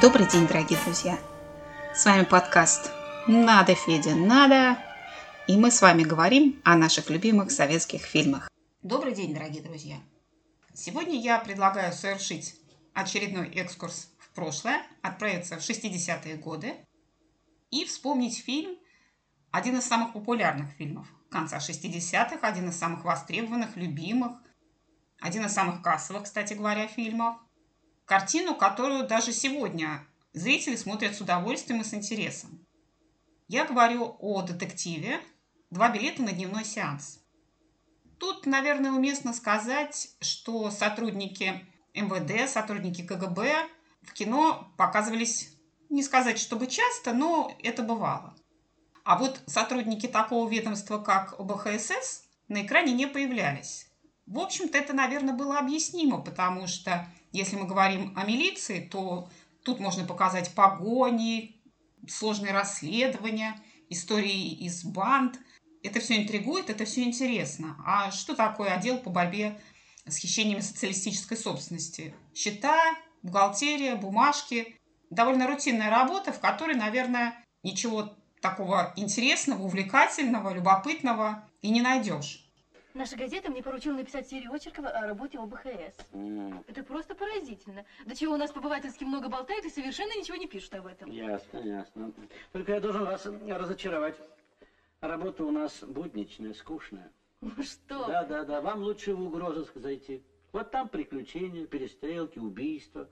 Добрый день, дорогие друзья! С вами подкаст «Надо, Федя, надо!» И мы с вами говорим о наших любимых советских фильмах. Добрый день, дорогие друзья! Сегодня я предлагаю совершить очередной экскурс в прошлое, отправиться в 60-е годы и вспомнить фильм, один из самых популярных фильмов конца 60-х, один из самых востребованных, любимых, один из самых кассовых, кстати говоря, фильмов. Картину, которую даже сегодня зрители смотрят с удовольствием и с интересом. Я говорю о детективе «Два билета на дневной сеанс». Тут, наверное, уместно сказать, что сотрудники МВД, сотрудники КГБ в кино показывались, не сказать, чтобы часто, но это бывало. А вот сотрудники такого ведомства, как ОБХСС, на экране не появлялись. В общем-то, это, наверное, было объяснимо, потому что если мы говорим о милиции, то тут можно показать погони, сложные расследования, истории из банд. Это все интригует, это все интересно. А что такое отдел по борьбе с хищениями социалистической собственности? Счета, бухгалтерия, бумажки. Довольно рутинная работа, в которой, наверное, ничего такого интересного, увлекательного, любопытного и не найдешь. Наша газета мне поручила написать серию очерков о работе ОБХС. Mm. Это просто поразительно. До чего у нас по-бывательски много болтают и совершенно ничего не пишут об этом. Ясно, ясно. Только я должен вас разочаровать. Работа у нас будничная, скучная. Ну что? Да, да, да. Вам лучше в угрозыск зайти. Вот там приключения, перестрелки, убийства.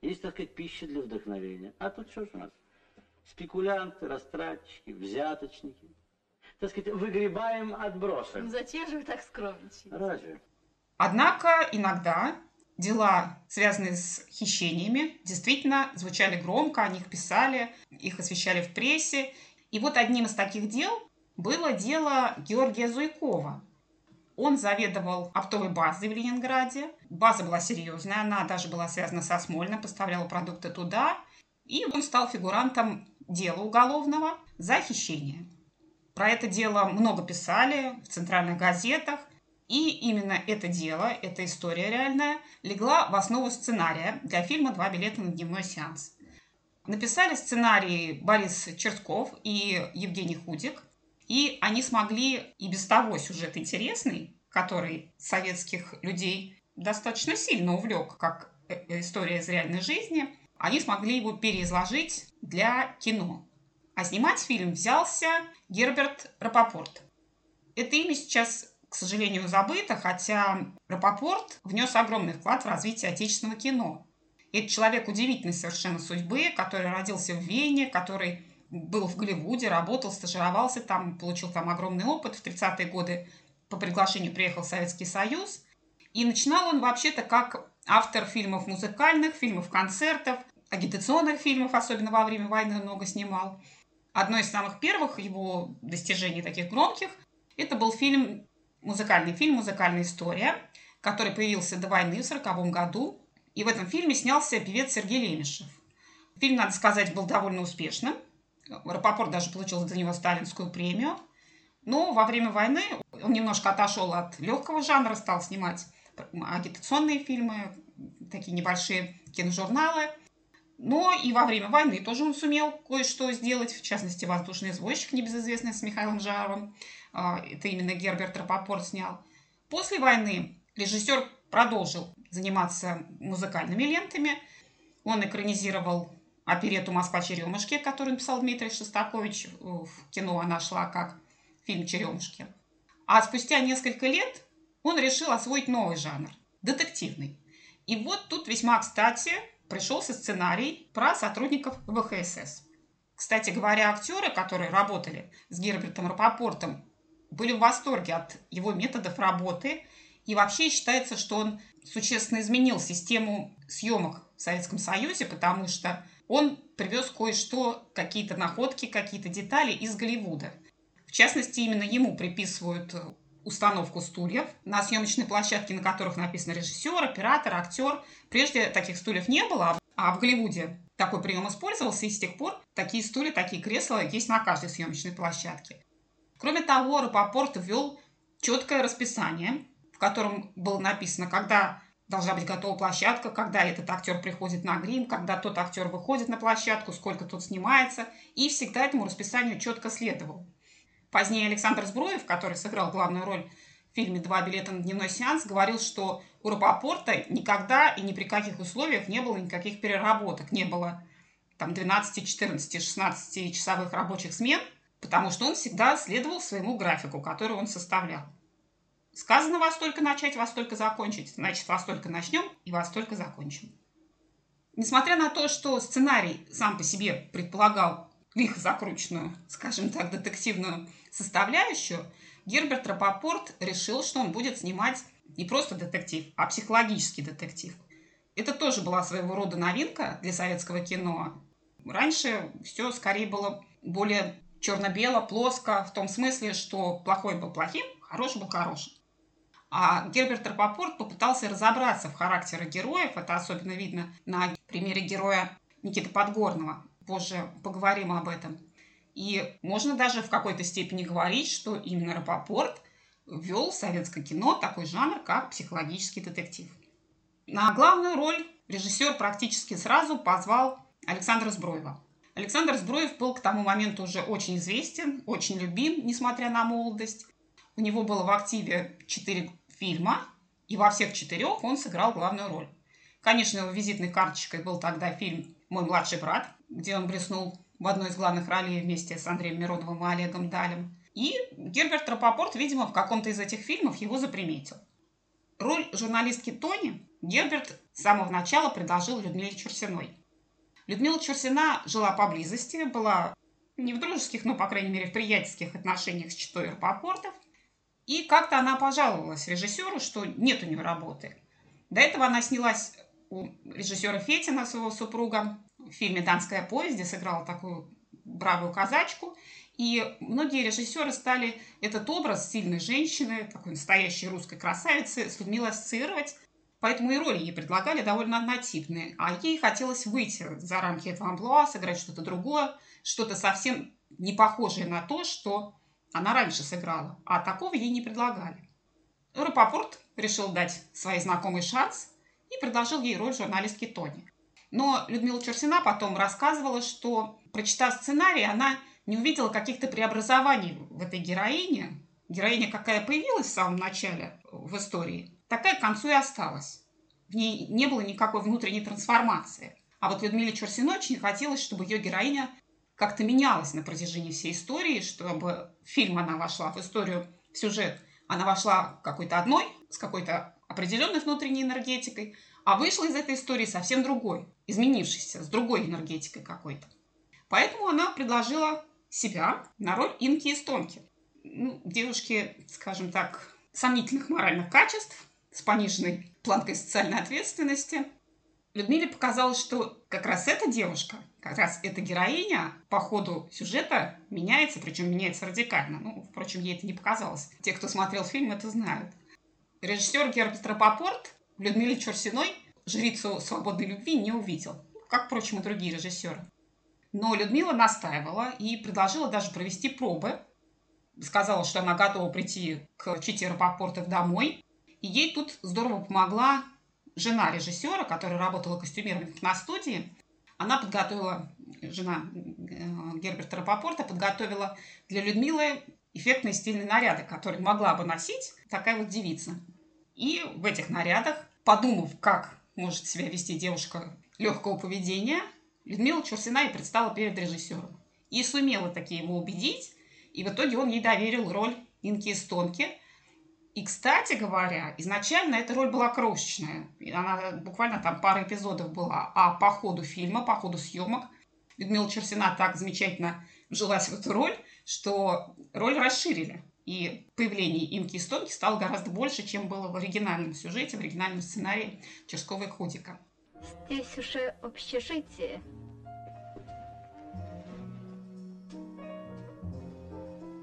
Есть, так сказать, пища для вдохновения. А тут что же у нас? Спекулянты, растратчики, взяточники так сказать, выгребаем отбросы. Ну зачем же вы так скромничаете? Разве? Однако иногда дела, связанные с хищениями, действительно звучали громко, о них писали, их освещали в прессе. И вот одним из таких дел было дело Георгия Зуйкова. Он заведовал оптовой базой в Ленинграде. База была серьезная, она даже была связана со Смольным, поставляла продукты туда. И он стал фигурантом дела уголовного за хищение. Про это дело много писали в центральных газетах. И именно это дело, эта история реальная, легла в основу сценария для фильма «Два билета на дневной сеанс». Написали сценарий Борис Чертков и Евгений Худик. И они смогли и без того сюжет интересный, который советских людей достаточно сильно увлек, как э, э, история из реальной жизни, они смогли его переизложить для кино. А снимать фильм взялся Герберт Рапопорт. Это имя сейчас, к сожалению, забыто, хотя Рапопорт внес огромный вклад в развитие отечественного кино. Это человек удивительной совершенно судьбы, который родился в Вене, который был в Голливуде, работал, стажировался там, получил там огромный опыт. В 30-е годы по приглашению приехал в Советский Союз. И начинал он вообще-то как автор фильмов музыкальных, фильмов концертов, агитационных фильмов, особенно во время войны много снимал. Одно из самых первых его достижений таких громких – это был фильм, музыкальный фильм «Музыкальная история», который появился до войны в 1940 году. И в этом фильме снялся певец Сергей Лемешев. Фильм, надо сказать, был довольно успешным. Рапопорт даже получил за него сталинскую премию. Но во время войны он немножко отошел от легкого жанра, стал снимать агитационные фильмы, такие небольшие киножурналы – но и во время войны тоже он сумел кое-что сделать, в частности, «Воздушный извозчик», небезызвестный с Михаилом Жаровым. А, это именно Герберт Рапопорт снял. После войны режиссер продолжил заниматься музыкальными лентами. Он экранизировал оперету «Москва черемушки», которую написал Дмитрий Шостакович. В кино она шла как фильм «Черемушки». А спустя несколько лет он решил освоить новый жанр – детективный. И вот тут весьма кстати пришелся сценарий про сотрудников ВХСС. Кстати говоря, актеры, которые работали с Гербертом Рапопортом, были в восторге от его методов работы. И вообще считается, что он существенно изменил систему съемок в Советском Союзе, потому что он привез кое-что, какие-то находки, какие-то детали из Голливуда. В частности, именно ему приписывают установку стульев на съемочной площадке, на которых написано режиссер, оператор, актер. Прежде таких стульев не было, а в Голливуде такой прием использовался, и с тех пор такие стулья, такие кресла есть на каждой съемочной площадке. Кроме того, Рапопорт ввел четкое расписание, в котором было написано, когда должна быть готова площадка, когда этот актер приходит на грим, когда тот актер выходит на площадку, сколько тут снимается. И всегда этому расписанию четко следовал. Позднее Александр Збруев, который сыграл главную роль в фильме «Два билета на дневной сеанс», говорил, что у Рапопорта никогда и ни при каких условиях не было никаких переработок, не было там 12, 14, 16 часовых рабочих смен, потому что он всегда следовал своему графику, который он составлял. Сказано во столько начать, во столько закончить, значит, во столько начнем и во столько закончим. Несмотря на то, что сценарий сам по себе предполагал лихо закрученную, скажем так, детективную составляющую, Герберт Рапопорт решил, что он будет снимать не просто детектив, а психологический детектив. Это тоже была своего рода новинка для советского кино. Раньше все скорее было более черно-бело, плоско, в том смысле, что плохой был плохим, хороший был хорошим. А Герберт Рапопорт попытался разобраться в характере героев. Это особенно видно на примере героя Никиты Подгорного. Позже поговорим об этом. И можно даже в какой-то степени говорить, что именно Рапопорт ввел в советское кино такой жанр, как психологический детектив. На главную роль режиссер практически сразу позвал Александра Зброева. Александр Зброев был к тому моменту уже очень известен, очень любим, несмотря на молодость. У него было в активе четыре фильма, и во всех четырех он сыграл главную роль. Конечно, его визитной карточкой был тогда фильм «Мой младший брат», где он блеснул в одной из главных ролей вместе с Андреем Мироновым и Олегом Далем. И Герберт Рапопорт, видимо, в каком-то из этих фильмов его заприметил. Роль журналистки Тони Герберт с самого начала предложил Людмиле Чурсиной. Людмила Чурсина жила поблизости, была не в дружеских, но, по крайней мере, в приятельских отношениях с Читой Рапопортов – и как-то она пожаловалась режиссеру, что нет у нее работы. До этого она снялась у режиссера Фетина, своего супруга, в фильме «Данская повесть», где сыграла такую бравую казачку. И многие режиссеры стали этот образ сильной женщины, такой настоящей русской красавицы, с Людмилой ассоциировать. Поэтому и роли ей предлагали довольно однотипные. А ей хотелось выйти за рамки этого амплуа, сыграть что-то другое, что-то совсем не похожее на то, что она раньше сыграла, а такого ей не предлагали. Рапопорт решил дать своей знакомой шанс и предложил ей роль журналистки Тони. Но Людмила Чурсина потом рассказывала, что, прочитав сценарий, она не увидела каких-то преобразований в этой героине. Героиня, какая появилась в самом начале в истории, такая к концу и осталась. В ней не было никакой внутренней трансформации. А вот Людмиле Чурсиной очень хотелось, чтобы ее героиня как-то менялась на протяжении всей истории, чтобы фильм она вошла в историю, в сюжет, она вошла какой-то одной, с какой-то определенной внутренней энергетикой, а вышла из этой истории совсем другой, изменившейся, с другой энергетикой какой-то. Поэтому она предложила себя на роль Инки из Тонки. Ну, девушки, скажем так, сомнительных моральных качеств, с пониженной планкой социальной ответственности. Людмиле показалось, что как раз эта девушка как раз эта героиня по ходу сюжета меняется, причем меняется радикально. Ну, впрочем, ей это не показалось. Те, кто смотрел фильм, это знают. Режиссер Герберт Рапопорт в Людмиле Чурсиной жрицу свободной любви не увидел, как, впрочем, и другие режиссеры. Но Людмила настаивала и предложила даже провести пробы. Сказала, что она готова прийти к Чите Рапопортов домой. И ей тут здорово помогла жена режиссера, которая работала костюмированием на студии, она подготовила, жена э, Герберта Рапопорта подготовила для Людмилы эффектные стильные наряды, которые могла бы носить такая вот девица. И в этих нарядах, подумав, как может себя вести девушка легкого поведения, Людмила Чурсина и предстала перед режиссером. И сумела таки его убедить, и в итоге он ей доверил роль Инки Стонки – и, кстати говоря, изначально эта роль была крошечная. Она буквально там пара эпизодов была. А по ходу фильма, по ходу съемок Людмила Черсина так замечательно вжилась в эту роль, что роль расширили. И появление Инки и Стонки стало гораздо больше, чем было в оригинальном сюжете, в оригинальном сценарии Черского и Худика. Здесь уже общежитие.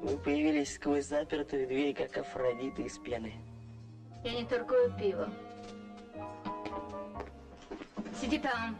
Вы появились сквозь запертую дверь, как Афродита из пены. Я не торгую пивом. Сиди там.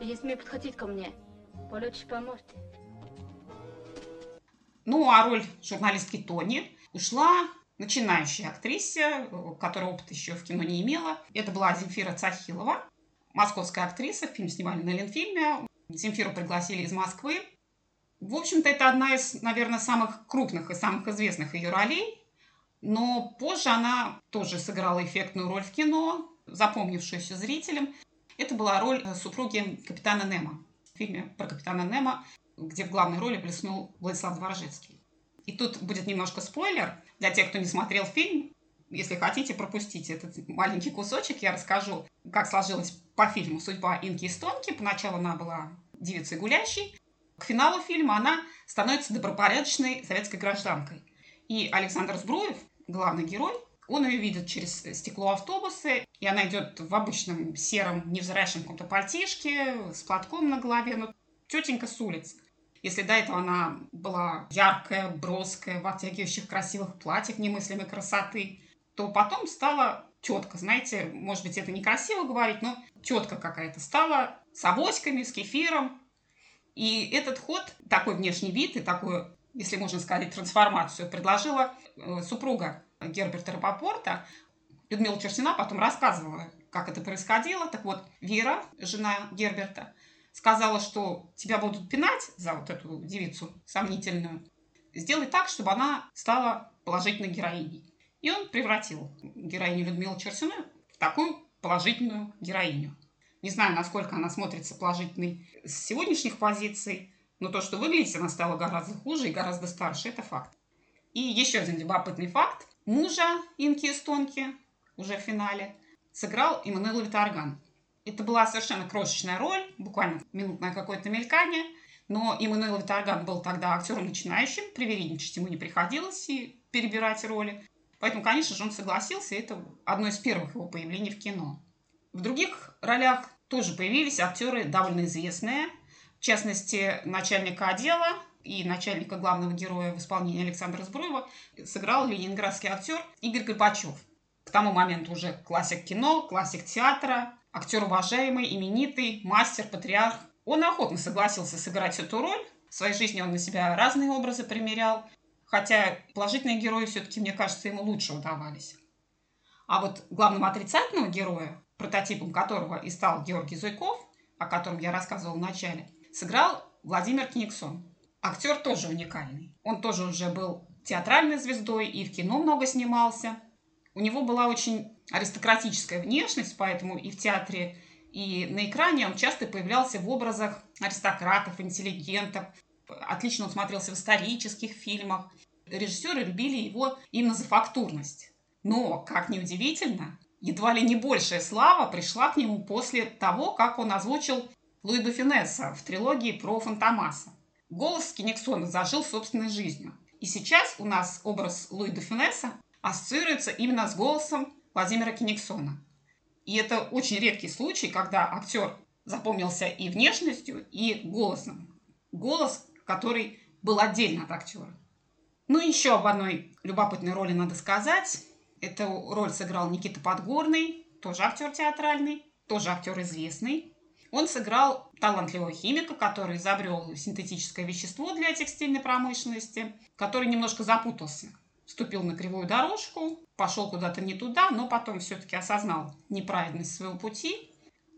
И не смей подходить ко мне. Получишь по морде. Ну, а роль журналистки Тони ушла начинающей актрисе, которая опыт еще в кино не имела. Это была Земфира Цахилова, московская актриса. Фильм снимали на Ленфильме. Земфиру пригласили из Москвы. В общем-то, это одна из, наверное, самых крупных и самых известных ее ролей. Но позже она тоже сыграла эффектную роль в кино, запомнившуюся зрителям. Это была роль супруги капитана Немо в фильме про капитана Немо, где в главной роли блеснул Владислав Дворжецкий. И тут будет немножко спойлер для тех, кто не смотрел фильм. Если хотите, пропустите этот маленький кусочек. Я расскажу, как сложилась по фильму судьба Инки Стонки. Поначалу она была девицей гулящей. К финалу фильма она становится добропорядочной советской гражданкой. И Александр Збруев, главный герой, он ее видит через стекло автобуса, и она идет в обычном сером невзрачном каком-то пальтишке с платком на голове, ну, тетенька с улицы. Если до этого она была яркая, броская, в обтягивающих красивых платьях немыслимой красоты, то потом стала тетка. Знаете, может быть, это некрасиво говорить, но тетка какая-то стала с авоськами, с кефиром. И этот ход, такой внешний вид и такую, если можно сказать, трансформацию предложила э, супруга Герберта Рапопорта. Людмила Черсина потом рассказывала, как это происходило. Так вот, Вера, жена Герберта, сказала, что тебя будут пинать за вот эту девицу сомнительную, сделай так, чтобы она стала положительной героиней. И он превратил героиню Людмилу Черсину в такую положительную героиню. Не знаю, насколько она смотрится положительной с сегодняшних позиций, но то, что выглядит она стала гораздо хуже и гораздо старше, это факт. И еще один любопытный факт. Мужа Инки Эстонки уже в финале сыграл Иммануил Витарган. Это была совершенно крошечная роль, буквально минутное какое-то мелькание. Но Иммануил Витарган был тогда актером начинающим, привередничать ему не приходилось и перебирать роли. Поэтому, конечно же, он согласился, и это одно из первых его появлений в кино. В других ролях тоже появились актеры довольно известные. В частности, начальника отдела и начальника главного героя в исполнении Александра Збруева сыграл ленинградский актер Игорь Горбачев. К тому моменту уже классик кино, классик театра, актер уважаемый, именитый, мастер, патриарх. Он охотно согласился сыграть эту роль. В своей жизни он на себя разные образы примерял, хотя положительные герои все-таки, мне кажется, ему лучше удавались. А вот главного отрицательного героя, прототипом которого и стал Георгий Зуйков, о котором я рассказывала в начале, сыграл Владимир Книксон. Актер тоже уникальный. Он тоже уже был театральной звездой и в кино много снимался. У него была очень аристократическая внешность, поэтому и в театре, и на экране он часто появлялся в образах аристократов, интеллигентов. Отлично он смотрелся в исторических фильмах. Режиссеры любили его именно за фактурность. Но, как ни удивительно, едва ли не большая слава пришла к нему после того, как он озвучил Луи Финесса в трилогии про Фантомаса. Голос Кенигсона зажил собственной жизнью. И сейчас у нас образ Луи Финесса ассоциируется именно с голосом Владимира Кениксона. И это очень редкий случай, когда актер запомнился и внешностью, и голосом. Голос, который был отдельно от актера. Ну, еще об одной любопытной роли надо сказать. Эту роль сыграл Никита Подгорный, тоже актер театральный, тоже актер известный. Он сыграл талантливого химика, который изобрел синтетическое вещество для текстильной промышленности, который немножко запутался вступил на кривую дорожку, пошел куда-то не туда, но потом все-таки осознал неправильность своего пути.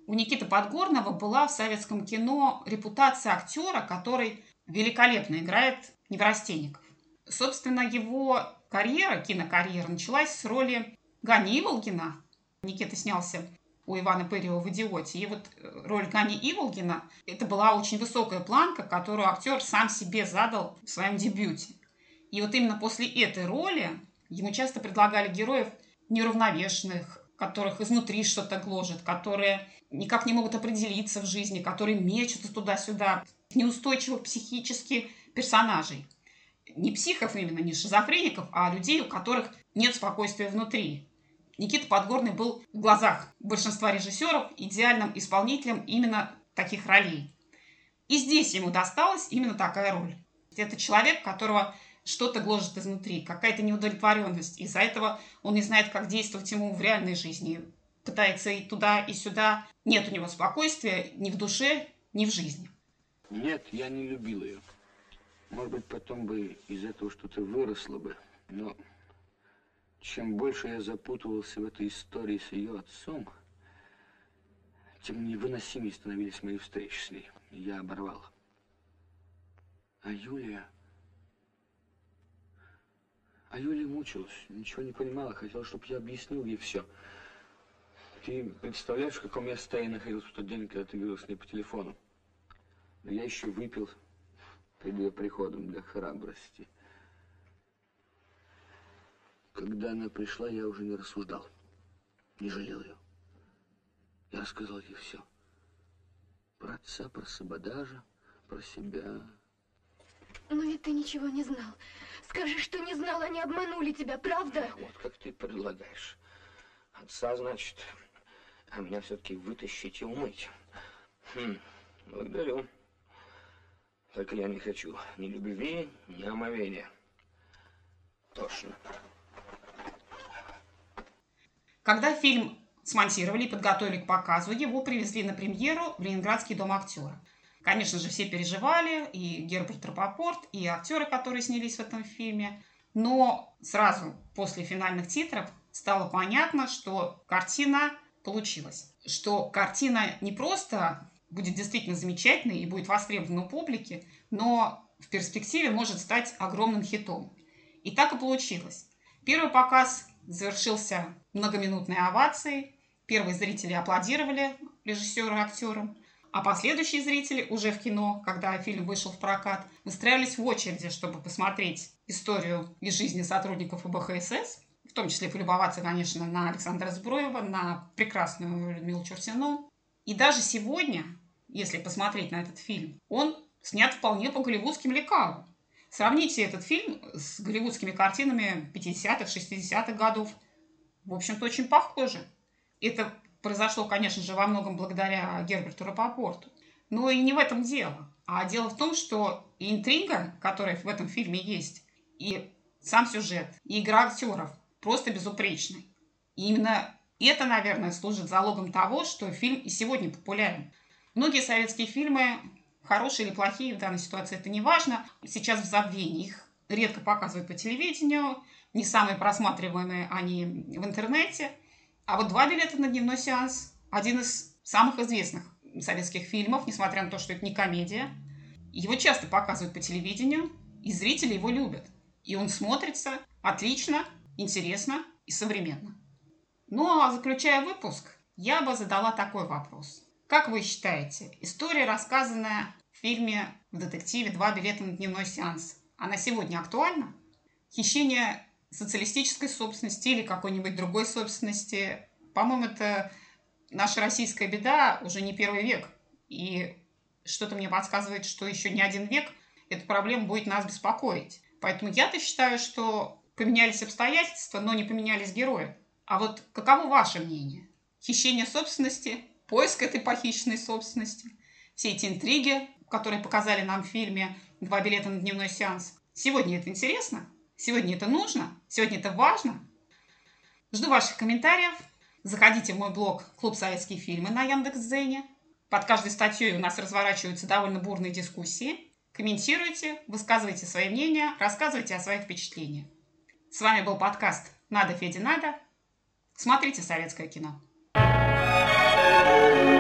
У Никиты Подгорного была в советском кино репутация актера, который великолепно играет неврастенников. Собственно, его карьера, кинокарьера, началась с роли Гани Иволгина. Никита снялся у Ивана Пырьева в «Идиоте». И вот э, роль Гани Иволгина – это была очень высокая планка, которую актер сам себе задал в своем дебюте. И вот именно после этой роли ему часто предлагали героев неуравновешенных, которых изнутри что-то гложет, которые никак не могут определиться в жизни, которые мечутся туда-сюда, неустойчивых психически персонажей. Не психов именно, не шизофреников, а людей, у которых нет спокойствия внутри. Никита Подгорный был в глазах большинства режиссеров идеальным исполнителем именно таких ролей. И здесь ему досталась именно такая роль. Это человек, которого что-то гложет изнутри, какая-то неудовлетворенность. Из-за этого он не знает, как действовать ему в реальной жизни. Пытается и туда, и сюда. Нет у него спокойствия ни в душе, ни в жизни. Нет, я не любил ее. Может быть, потом бы из этого что-то выросло бы. Но Чем больше я запутывался в этой истории с ее отцом, тем невыносимее становились мои встречи с ней. Я оборвал. А Юлия... А Юлия мучилась, ничего не понимала, хотела, чтобы я объяснил ей все. Ты представляешь, в каком я состоянии находился в тот день, когда ты говорил с ней по телефону? Но я еще выпил перед ее приходом для храбрости. Когда она пришла, я уже не рассуждал, не жалел ее. Я рассказал ей все. Про отца, про Сабадажа, про себя. Но ведь ты ничего не знал. Скажи, что не знал, они обманули тебя, правда? Вот как ты предлагаешь. Отца, значит, а меня все-таки вытащить и умыть. Хм, благодарю. Только я не хочу ни любви, ни омовения. Тошно. Когда фильм смонтировали и подготовили к показу, его привезли на премьеру в Ленинградский дом актера. Конечно же, все переживали, и Герберт Рапопорт, и актеры, которые снялись в этом фильме. Но сразу после финальных титров стало понятно, что картина получилась. Что картина не просто будет действительно замечательной и будет востребована у публики, но в перспективе может стать огромным хитом. И так и получилось. Первый показ завершился многоминутной овацией. Первые зрители аплодировали режиссеру и актерам. А последующие зрители уже в кино, когда фильм вышел в прокат, выстраивались в очереди, чтобы посмотреть историю из жизни сотрудников ОБХСС, в том числе полюбоваться, конечно, на Александра Зброева, на прекрасную Людмилу Чурсину. И даже сегодня, если посмотреть на этот фильм, он снят вполне по голливудским лекалам. Сравните этот фильм с голливудскими картинами 50-х, 60-х годов. В общем-то, очень похоже. Это произошло, конечно же, во многом благодаря Герберту Рапопорту. Но и не в этом дело. А дело в том, что интрига, которая в этом фильме есть, и сам сюжет, и игра актеров просто безупречны. И именно это, наверное, служит залогом того, что фильм и сегодня популярен. Многие советские фильмы, хорошие или плохие, в данной ситуации это не важно, сейчас в забвении. Их редко показывают по телевидению, не самые просматриваемые они в интернете – а вот «Два билета на дневной сеанс» – один из самых известных советских фильмов, несмотря на то, что это не комедия. Его часто показывают по телевидению, и зрители его любят. И он смотрится отлично, интересно и современно. Ну а заключая выпуск, я бы задала такой вопрос. Как вы считаете, история, рассказанная в фильме в детективе «Два билета на дневной сеанс», она сегодня актуальна? Хищение социалистической собственности или какой-нибудь другой собственности. По-моему, это наша российская беда уже не первый век. И что-то мне подсказывает, что еще не один век эта проблема будет нас беспокоить. Поэтому я-то считаю, что поменялись обстоятельства, но не поменялись герои. А вот каково ваше мнение? Хищение собственности, поиск этой похищенной собственности, все эти интриги, которые показали нам в фильме «Два билета на дневной сеанс». Сегодня это интересно? Сегодня это нужно, сегодня это важно. Жду ваших комментариев. Заходите в мой блог «Клуб советские фильмы» на Яндекс.Дзене. Под каждой статьей у нас разворачиваются довольно бурные дискуссии. Комментируйте, высказывайте свои мнения, рассказывайте о своих впечатлениях. С вами был подкаст «Надо, Феде, надо». Смотрите советское кино. thank you